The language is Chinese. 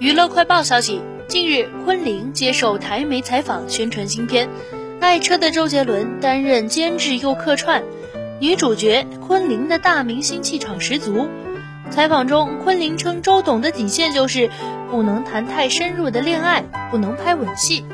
娱乐快报消息近日昆凌接受台媒采访宣传新片爱车的周杰伦担任监制又客串女主角昆凌的大明星气场十足。采访中昆凌称周董的底线就是不能谈太深入的恋爱不能拍吻戏。